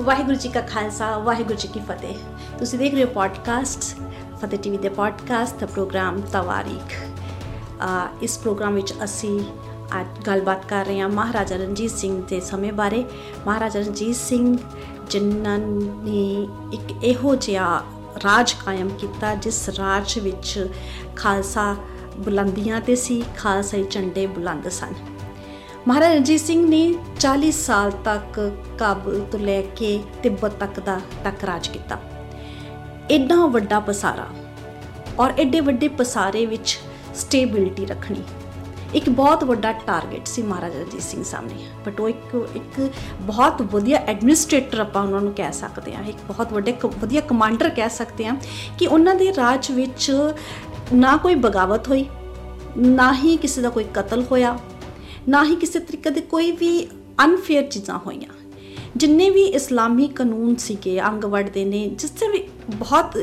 ਵਾਹਿਗੁਰੂ ਜੀ ਕਾ ਖਾਲਸਾ ਵਾਹਿਗੁਰੂ ਜੀ ਕੀ ਫਤਿਹ। ਤੁਸੀਂ ਦੇਖ ਰਹੇ ਹੋ ਪੋਡਕਾਸਟ ਫਤਿਹ ਟੀਵੀ ਦੇ ਪੋਡਕਾਸਟ ਦਾ ਪ੍ਰੋਗਰਾਮ ਤਵਾਰੀਖ। ਅ, ਇਸ ਪ੍ਰੋਗਰਾਮ ਵਿੱਚ ਅਸੀਂ ਅੱਜ ਗੱਲਬਾਤ ਕਰ ਰਹੇ ਹਾਂ ਮਹਾਰਾਜਾ ਰਣਜੀਤ ਸਿੰਘ ਦੇ ਸਮੇਂ ਬਾਰੇ। ਮਹਾਰਾਜਾ ਰਣਜੀਤ ਸਿੰਘ ਜਿਨ੍ਹਾਂ ਨੇ ਇੱਕ ਇਹੋ ਜਿਹਾ ਰਾਜ ਕਾਇਮ ਕੀਤਾ ਜਿਸ ਰਾਜ ਵਿੱਚ ਖਾਲਸਾ ਬੁਲੰਦੀਆਂ ਤੇ ਸੀ ਖਾਲਸਾਈ ਝੰਡੇ ਬੁਲੰਦ ਸਨ। ਮਹਾਰਾਜਾ ਰਣਜੀਤ ਸਿੰਘ ਨੇ 40 ਸਾਲ ਤੱਕ ਕਾਬਲ ਤੋਂ ਲੈ ਕੇ ਤਿੱਬਤ ਤੱਕ ਦਾ ਤੱਕ ਰਾਜ ਕੀਤਾ। ਇੰਨਾ ਵੱਡਾ ਪਸਾਰਾ ਔਰ ਐਡੇ ਵੱਡੇ ਪਸਾਰੇ ਵਿੱਚ ਸਟੇਬਿਲਿਟੀ ਰੱਖਣੀ ਇੱਕ ਬਹੁਤ ਵੱਡਾ ਟਾਰਗੇਟ ਸੀ ਮਹਾਰਾਜਾ ਰਣਜੀਤ ਸਿੰਘ ਸਾਹਮਣੇ। ਬਟ ਉਹ ਇੱਕ ਇੱਕ ਬਹੁਤ ਵਧੀਆ ਐਡਮਿਨਿਸਟ੍ਰੇਟਰ ਆਪਾਂ ਉਹਨਾਂ ਨੂੰ ਕਹਿ ਸਕਦੇ ਹਾਂ। ਇੱਕ ਬਹੁਤ ਵੱਡੇ ਕ- ਵਧੀਆ ਕਮਾਂਡਰ ਕਹਿ ਸਕਦੇ ਹਾਂ ਕਿ ਉਹਨਾਂ ਦੇ ਰਾਜ ਵਿੱਚ ਨਾ ਕੋਈ ਬਗਾਵਤ ਹੋਈ, ਨਾ ਹੀ ਕਿਸੇ ਦਾ ਕੋਈ ਕਤਲ ਹੋਇਆ ਨਾ ਹੀ ਕਿਸੇ ਤਰੀਕੇ ਦੇ ਕੋਈ ਵੀ ਅਨਫੇਅਰ ਚੀਜ਼ਾਂ ਹੋਈਆਂ। ਜਿੰਨੇ ਵੀ ਇਸਲਾਮੀ ਕਾਨੂੰਨ ਸੀਗੇ ਅੰਗ ਵੜਦੇ ਨੇ ਜਿਸ ਤੇ ਵੀ ਬਹੁਤ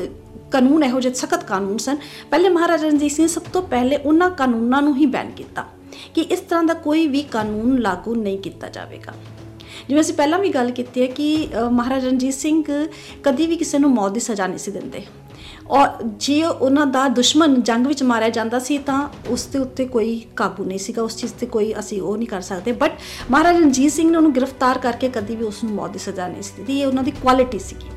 ਕਾਨੂੰਨ ਇਹੋ ਜਿਹੇ ਸਖਤ ਕਾਨੂੰਨ ਸਨ ਪਹਿਲੇ ਮਹਾਰਾਜਾ ਰਣਜੀਤ ਸਿੰਘ ਨੇ ਸਭ ਤੋਂ ਪਹਿਲੇ ਉਹਨਾਂ ਕਾਨੂੰਨਾਂ ਨੂੰ ਹੀ ਬੈਨ ਕੀਤਾ ਕਿ ਇਸ ਤਰ੍ਹਾਂ ਦਾ ਕੋਈ ਵੀ ਕਾਨੂੰਨ ਲਾਗੂ ਨਹੀਂ ਕੀਤਾ ਜਾਵੇਗਾ। ਜਿਵੇਂ ਅਸੀਂ ਪਹਿਲਾਂ ਵੀ ਗੱਲ ਕੀਤੀ ਹੈ ਕਿ ਅ, ਮਹਾਰਾਜਾ ਰਣਜੀਤ ਸਿੰਘ ਕਦੀ ਵੀ ਕਿਸੇ ਨੂੰ ਮੌਤ ਦੀ ਸਜ਼ਾ ਨਹੀਂ ਸੀ ਦਿੰਦੇ। ਔਰ ਜੇ ਉਹਨਾਂ ਦਾ ਦੁਸ਼ਮਣ ਜੰਗ ਵਿੱਚ ਮਾਰਿਆ ਜਾਂਦਾ ਸੀ, ਤਾਂ ਉਸ ਦੇ ਉੱਤੇ ਕੋਈ ਕਾਬੂ ਨਹੀਂ ਸੀਗਾ, ਉਸ ਚੀਜ਼ ਤੇ ਕੋਈ ਅਸੀਂ ਉਹ ਨਹੀਂ ਕਰ ਸਕਦੇ। ਬਟ ਮਹਾਰਾਜਾ ਰਣਜੀਤ ਸਿੰਘ ਨੇ ਉਹਨੂੰ ਗ੍ਰਿਫਤਾਰ ਕਰਕੇ ਕਦੀ ਵੀ ਉਸ ਨੂੰ ਮੌਤ ਦੀ ਸਜ਼ਾ ਨਹੀਂ ਸੀ ਦਿੱਤੀ, ਇਹ ਉਹਨਾਂ ਦੀ ਕੁਆਲਿਟੀ ਸੀਗੀ।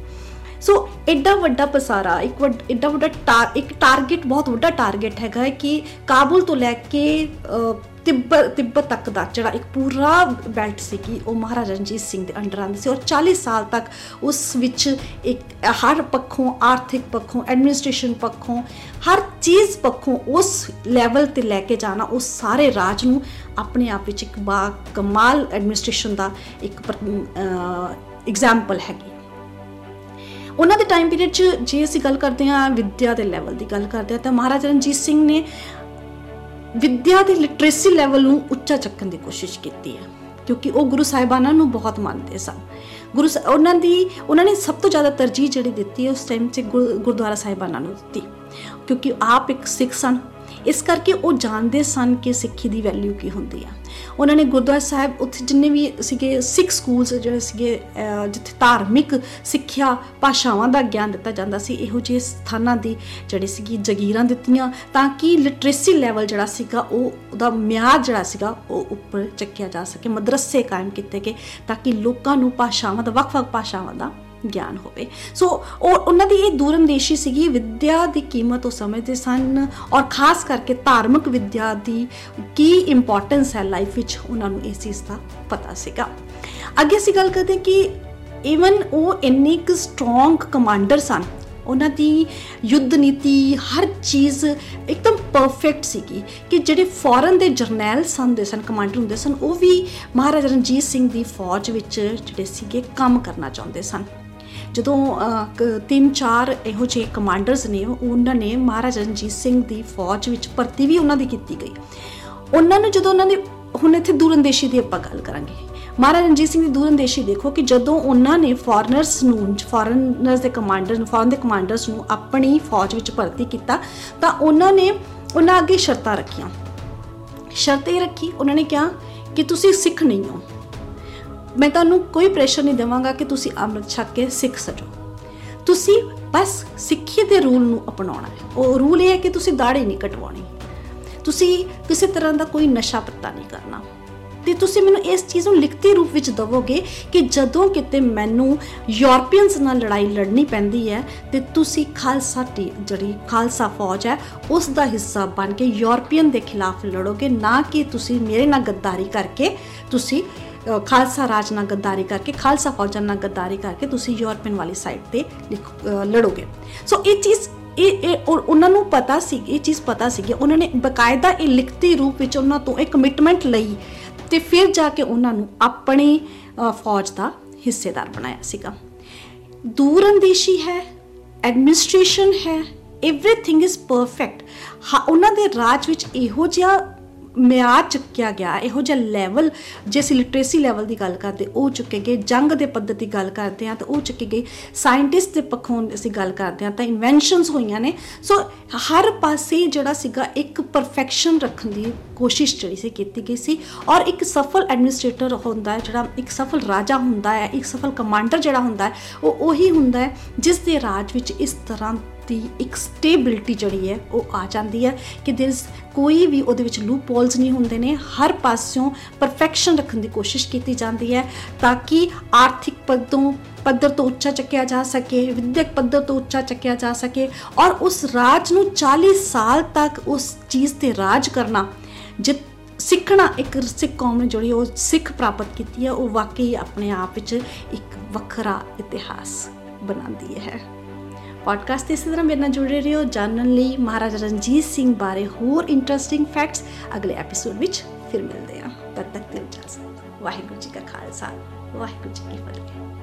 ਸੋ ਐਡਾ ਵੱਡਾ ਪਸਾਰਾ ਇੱਕ ਵੱਡ ਐਡਾ ਵੱਡਾ ਟਾਰ ਇੱਕ ਟਾਰਗੇਟ ਬਹੁਤ ਵੱਡਾ ਟਾਰਗੇਟ ਹੈਗਾ ਹੈ ਕਿ ਕਾਬੁਲ ਤੋਂ ਲੈ ਕੇ ਅ, ਤਿੱਬਤ ਤਿੱਬਤ ਤੱਕ ਦਾ ਜਿਹੜਾ ਇੱਕ ਪੂਰਾ ਬੈਲਟ ਸੀ ਕਿ ਉਹ ਮਹਾਰਾਜਾ ਰਣਜੀਤ ਸਿੰਘ ਦੇ ਅੰਡਰ ਆਉਂਦਾ ਸੀ ਔਰ 40 ਸਾਲ ਤੱਕ ਉਸ ਵਿੱਚ ਇੱਕ ਹਰ ਪੱਖੋਂ ਆਰਥਿਕ ਪੱਖੋਂ ਐਡਮਿਨਿਸਟ੍ਰੇਸ਼ਨ ਪੱਖੋਂ ਹਰ ਚੀਜ਼ ਪੱਖੋਂ ਉਸ ਲੈਵਲ ਤੇ ਲੈ ਕੇ ਜਾਣਾ ਉਸ ਸਾਰੇ ਰਾਜ ਨੂੰ ਆਪਣੇ ਆਪ ਵਿੱਚ ਇੱਕ ਬਾ ਕਮਾਲ ਐਡਮਿਨਿਸਟ੍ਰੇਸ਼ਨ ਦਾ ਇੱਕ ਐਗਜ਼ਾਮਪਲ ਹੈਗੀ। ਉਹਨਾਂ ਦੇ ਟਾਈਮ ਪੀਰੀਅਡ 'ਚ ਜੇ ਅਸੀਂ ਗੱਲ ਕਰਦੇ ਹਾਂ ਵਿਦਿਆ ਦੇ ਲੈਵਲ ਦੀ ਗੱਲ ਕਰਦੇ ਹਾਂ, ਤਾਂ ਮਹਾਰਾਜਾ ਰਣਜੀਤ ਸਿੰਘ ਨੇ ਵਿਦਿਆ ਦੇ ਲਿਟਰੇਸੀ ਲੈਵਲ ਨੂੰ ਉੱਚਾ ਚੱਕਣ ਦੀ ਕੋਸ਼ਿਸ਼ ਕੀਤੀ ਹੈ, ਕਿਉਂਕਿ ਉਹ ਗੁਰੂ ਸਾਹਿਬਾਨਾਂ ਨੂੰ ਬਹੁਤ ਮੰਨਦੇ ਸਨ। ਗੁਰੂ ਸ- ਉਹਨਾਂ ਦੀ, ਉਹਨਾਂ ਨੇ ਸਭ ਤੋਂ ਜ਼ਿਆਦਾ ਤਰਜੀਹ ਜਿਹੜੀ ਦਿੱਤੀ ਹੈ ਉਸ ਟਾਈਮ 'ਚ ਗੁਰ- ਗੁਰਦੁਆਰਾ ਸਾਹਿਬਾਨਾਂ ਨੂੰ ਦਿੱਤੀ। ਕਿਉਂਕਿ ਆਪ ਇੱਕ ਸਿੱਖ ਸਨ। ਇਸ ਕਰਕੇ ਉਹ ਜਾਣਦੇ ਸਨ ਕਿ ਸਿੱਖੀ ਦੀ ਵੈਲਿਊ ਕੀ ਹੁੰਦੀ ਆ। ਉਹਨਾਂ ਨੇ ਗੁਰਦੁਆਰਾ ਸਾਹਿਬ ਉੱਥੇ ਜਿੰਨੇ ਵੀ ਸੀਗੇ ਸਿੱਖ ਸਕੂਲਸ ਜਿਹੜੇ ਸੀਗੇ ਅਹ, ਜਿੱਥੇ ਧਾਰਮਿਕ ਸਿੱਖਿਆ ਭਾਸ਼ਾਵਾਂ ਦਾ ਗਿਆਨ ਦਿੱਤਾ ਜਾਂਦਾ ਸੀ ਇਹੋ ਜਿਹੇ ਸਥਾਨਾਂ ਦੀ ਜਿਹੜੀ ਸੀਗੀ ਜਗੀਰਾਂ ਦਿੱਤੀਆਂ ਤਾਂ ਕਿ ਲਿਟਰੇਸੀ ਲੈਵਲ ਜਿਹੜਾ ਸੀਗਾ ਉਹ ਉਹਦਾ ਮਿਆਰ ਜਿਹੜਾ ਸੀਗਾ ਉਹ ਉੱਪਰ ਚੱਕਿਆ ਜਾ ਸਕੇ ਮਦਰਸੇ ਕਾਇਮ ਕੀਤੇ ਗਏ ਤਾਂ ਕਿ ਲੋਕਾਂ ਨੂੰ ਭਾਸ਼ਾਵਾਂ ਦਾ ਵੱਖ-ਵੱਖ ਭਾਸ਼ਾਵਾਂ ਦਾ ਗਿਆਨ ਹੋਵੇ। ਸੋ ਉਹ ਉਹਨਾਂ ਦੀ ਇਹ ਦੂਰਅੰਦੇਸ਼ੀ ਸੀਗੀ, ਵਿਦਿਆ ਦੀ ਕੀਮਤ ਉਹ ਸਮਝਦੇ ਸਨ ਔਰ ਖਾਸ ਕਰਕੇ ਧਾਰਮਿਕ ਵਿਦਿਆ ਦੀ ਕੀ ਇੰਪੋਰਟੈਂਸ ਹੈ ਲਾਈਫ ਵਿੱਚ, ਉਹਨਾਂ ਨੂੰ ਇਸ ਚੀਜ਼ ਦਾ ਪਤਾ ਸੀਗਾ। ਅੱਗੇ ਅਸੀਂ ਗੱਲ ਕਰਦੇ ਹਾਂ ਕਿ ਇਵਨ ਉਹ ਇੰਨੇ ਕੁ ਸਟਰੋਂਗ ਕਮਾਂਡਰ ਸਨ, ਉਹਨਾਂ ਦੀ ਯੁੱਧ ਨੀਤੀ, ਹਰ ਚੀਜ਼ ਇੱਕਦਮ ਪਰਫੈਕਟ ਸੀਗੀ ਕਿ ਜਿਹੜੇ ਫੌਰਨ ਦੇ ਜਰਨੈਲ ਸਨ ਦੇ ਸਨ ਕਮਾਂਡਰ ਹੁੰਦੇ ਸਨ, ਉਹ ਵੀ ਮਹਾਰਾਜਾ ਰਣਜੀਤ ਸਿੰਘ ਦੀ ਫੌਜ ਵਿੱਚ ਜਿਹੜੇ ਸੀਗੇ ਕੰਮ ਕਰਨਾ ਚਾਹੁੰਦੇ ਸਨ। ਜਦੋਂ ਅਹ, ਕ- ਤਿੰਨ ਚਾਰ ਇਹੋ ਜਿਹੇ ਕਮਾਂਡਰਸ ਨੇ ਉਹ- ਉਹਨਾਂ ਨੇ ਮਹਾਰਾਜਾ ਰਣਜੀਤ ਸਿੰਘ ਦੀ ਫੌਜ ਵਿੱਚ ਭਰਤੀ ਵੀ ਉਹਨਾਂ ਦੀ ਕੀਤੀ ਗਈ। ਉਹਨਾਂ ਨੂੰ ਜਦੋਂ ਉਹਨਾਂ ਨੇ ਹੁਣ ਇੱਥੇ ਦੂਰਅੰਦੇਸ਼ੀ ਦੀ ਆਪਾਂ ਗੱਲ ਕਰਾਂਗੇ। ਮਹਾਰਾਜਾ ਰਣਜੀਤ ਸਿੰਘ ਦੀ ਦੂਰਅੰਦੇਸ਼ੀ ਦੇਖੋ ਕਿ ਜਦੋਂ ਉਹਨਾਂ ਨੇ ਫੋਰਨਰਸ ਨੂੰ ਫੋਰਨਰਸ ਦੇ ਕਮਾਂਡਰ ਨੂੰ ਫੋਰਨ ਦੇ ਕਮਾਂਡਰਸ ਨੂੰ ਆਪਣੀ ਫੌਜ ਵਿੱਚ ਭਰਤੀ ਕੀਤਾ ਤਾਂ ਉਹਨਾਂ ਨੇ ਉਹਨਾਂ ਅੱਗੇ ਸ਼ਰਤਾਂ ਰੱਖੀਆਂ। ਸ਼ਰਤ ਇਹ ਰੱਖੀ ਉਹਨਾਂ ਨੇ ਕਿਹਾ ਕਿ ਤੁਸੀਂ ਸਿੱਖ ਨਹੀਂ ਹੋ। ਮੈਂ ਤੁਹਾਨੂੰ ਕੋਈ ਪ੍ਰੈਸ਼ਰ ਨਹੀਂ ਦੇਵਾਂਗਾ ਕਿ ਤੁਸੀਂ ਅੰਮ੍ਰਿਤ ਛਕ ਕੇ ਸਿੱਖ ਸਜੋ ਤੁਸੀਂ ਬਸ ਸਿੱਖੀ ਦੇ ਰੂਲ ਨੂੰ ਅਪਣਾਉਣਾ ਹੈ। ਉਹ ਰੂਲ ਇਹ ਹੈ ਕਿ ਤੁਸੀਂ ਦਾੜੀ ਨਹੀਂ ਕਟਵਾਉਣੀ। ਤੁਸੀਂ ਕਿਸੇ ਤਰ੍ਹਾਂ ਦਾ ਕੋਈ ਨਸ਼ਾ ਪੱਤਾ ਨਹੀਂ ਕਰਨਾ। ਤੇ ਤੁਸੀਂ ਮੈਨੂੰ ਇਸ ਚੀਜ਼ ਨੂੰ ਲਿਖਤੀ ਰੂਪ ਵਿੱਚ ਦਵੋਗੇ ਕਿ ਜਦੋਂ ਕਿਤੇ ਮੈਨੂੰ ਯੂਰਪੀਅਨਸ ਨਾਲ ਲੜਾਈ ਲੜਨੀ ਪੈਂਦੀ ਹੈ ਤੇ ਤੁਸੀਂ ਖਾਲਸਾ ਟੀ ਜਿਹੜੀ ਖਾਲਸਾ ਫੌਜ ਹੈ ਉਸ ਦਾ ਹਿੱਸਾ ਬਣ ਕੇ ਯੂਰਪੀਅਨ ਦੇ ਖਿਲਾਫ ਲੜੋਗੇ ਨਾ ਕਿ ਤੁਸੀਂ ਮੇਰੇ ਨਾਲ ਗੱਦਾਰੀ ਕਰਕੇ ਤੁਸੀਂ ਅ, ਖਾਲਸਾ ਰਾਜ ਨਾਲ ਗੱਦਾਰੀ ਕਰਕੇ ਖਾਲਸਾ ਫੌਜਾਂ ਨਾਲ ਗੱਦਾਰੀ ਕਰਕੇ ਤੁਸੀਂ ਯੂਰਪੀਅਨ ਵਾਲੀ ਸਾਈਡ ਤੇ ਲਿਖ- ਅ, ਲੜੋਗੇ ਸੋ ਇਹ ਚੀਜ਼ ਇਹ ਇਹ ਉਹ- ਉਹਨਾਂ ਨੂੰ ਪਤਾ ਸੀ ਇਹ ਚੀਜ਼ ਪਤਾ ਸੀ ਕਿ ਉਹਨਾਂ ਨੇ ਬਕਾਇਦਾ ਇਹ ਲਿਖਤੀ ਰੂਪ ਵਿੱਚ ਉਹਨਾਂ ਤੋਂ ਇੱਕ ਕਮਿਟਮੈਂਟ ਲਈ ਤੇ ਫਿਰ ਜਾ ਕੇ ਉਹਨਾਂ ਨੂੰ ਆਪਣੀ ਅ, ਫੌਜ ਦਾ ਹਿੱਸੇਦਾਰ ਬਣਾਇਆ ਸੀਗਾ ਦੂਰਅੰਦੇਸ਼ੀ ਹੈ ਐਡਮਿਨਿਸਟ੍ਰੇਸ਼ਨ ਹੈ एवरीथिंग ਇਜ਼ ਪਰਫੈਕਟ ਉਹਨਾਂ ਦੇ ਰਾਜ ਵਿੱਚ ਇਹੋ ਜਿਹਾ ਮਿਆਰ ਚੁੱਕਿਆ ਗਿਆ, ਇਹੋ ਜਿਹਾ ਲੈਵਲ ਜੇ ਅਸੀਂ ਲਿਟਰੇਸੀ ਲੈਵਲ ਦੀ ਗੱਲ ਕਰਦੇ, ਉਹ ਚੁੱਕੇ ਗਏ, ਜੰਗ ਦੇ ਪੱਧਰ ਦੀ ਗੱਲ ਕਰਦੇ ਹਾਂ ਤਾਂ ਉਹ ਚੁੱਕੇ ਗਏ ਸਾਇੰਟਿਸਟ ਦੇ ਪੱਖੋਂ ਅਸੀਂ ਗੱਲ ਕਰਦੇ ਹਾਂ ਤਾਂ ਇਨਵੈਂਸ਼ਨਸ ਹੋਈਆਂ ਨੇ ਸੋ ਹਰ ਪਾਸੇ ਜਿਹੜਾ ਸੀਗਾ ਇੱਕ ਪਰਫੈਕਸ਼ਨ ਰੱਖਣ ਦੀ ਕੋਸ਼ਿਸ਼ ਜਿਹੜੀ ਸੀ ਕੀਤੀ ਗਈ ਸੀ ਔਰ ਇੱਕ ਸਫਲ ਐਡਮਿਨਿਸਟ੍ਰੇਟਰ ਹੁੰਦਾ ਹੈ, ਜਿਹੜਾ ਇੱਕ ਸਫਲ ਰਾਜਾ ਹੁੰਦਾ ਹੈ, ਇੱਕ ਸਫਲ ਕਮਾਂਡਰ ਜਿਹੜਾ ਹੁੰਦਾ ਹੈ, ਉਹ ਉਹੀ ਹੁੰਦਾ ਹੈ ਜਿਸ ਦੇ ਰਾਜ ਵਿੱਚ ਇਸ ਤਰ੍ਹਾਂ ਦੀ ਇੱਕ ਸਟੇਬਿਲਿਟੀ ਜਿਹੜੀ ਹੈ, ਉਹ ਆ ਜਾਂਦੀ ਹੈ ਕਿ ਦਿਸ ਕੋਈ ਵੀ ਉਹਦੇ ਵਿੱਚ ਲੂਪ ਹੋਲਸ ਨਹੀਂ ਹੁੰਦੇ ਨੇ। ਹਰ ਪਾਸਿਓਂ ਪਰਫੈਕਸ਼ਨ ਰੱਖਣ ਦੀ ਕੋਸ਼ਿਸ਼ ਕੀਤੀ ਜਾਂਦੀ ਹੈ ਤਾਂ ਕਿ ਆਰਥਿਕ ਪੱਧੋਂ ਪੱਧਰ ਤੋਂ ਉੱਚਾ ਚੱਕਿਆ ਜਾ ਸਕੇ, ਵਿਦਿਅਕ ਪੱਧਰ ਤੋਂ ਉੱਚਾ ਚੱਕਿਆ ਜਾ ਸਕੇ ਔਰ ਉਸ ਰਾਜ ਨੂੰ 40 ਸਾਲ ਤੱਕ ਉਸ ਚੀਜ਼ ਤੇ ਰਾਜ ਕਰਨਾ ਜਿ ਸਿੱਖਣਾ, ਇੱਕ ਸਿੱਖ ਕੌਮ ਨੇ ਜਿਹੜੀ ਉਹ ਸਿੱਖ ਪ੍ਰਾਪਤ ਕੀਤੀ ਹੈ, ਉਹ ਵਾਕਈ ਆਪਣੇ ਆਪ ਵਿੱਚ ਇੱਕ ਵੱਖਰਾ ਇਤਿਹਾਸ ਬਣਾਉਂਦੀ ਹੈ। ਪੋਡਕਾਸਟ ਤੇ ਇਸੇ ਤਰ੍ਹਾਂ ਮੇਰੇ ਨਾਲ ਜੁੜੇ ਰਹੋ, ਜਾਣਨ ਲਈ ਮਹਾਰਾਜਾ ਰਣਜੀਤ ਸਿੰਘ ਬਾਰੇ ਹੋਰ ਇੰਟਰਸਟਿੰਗ ਫੈਕਟਸ ਅਗਲੇ ਐਪੀਸੋਡ ਵਿੱਚ ਫਿਰ ਮਿਲਦੇ ਹਾਂ। ਤਦ ਤੱਕ ਦਿਲ ਇਜਾਜ਼ਤ ਵਾਹਿਗੁਰੂ ਜੀ ਕਾ ਖਾਲਸਾ, ਵਾਹਿਗੁਰੂ ਜੀ ਕੀ ਫਤਿਹ।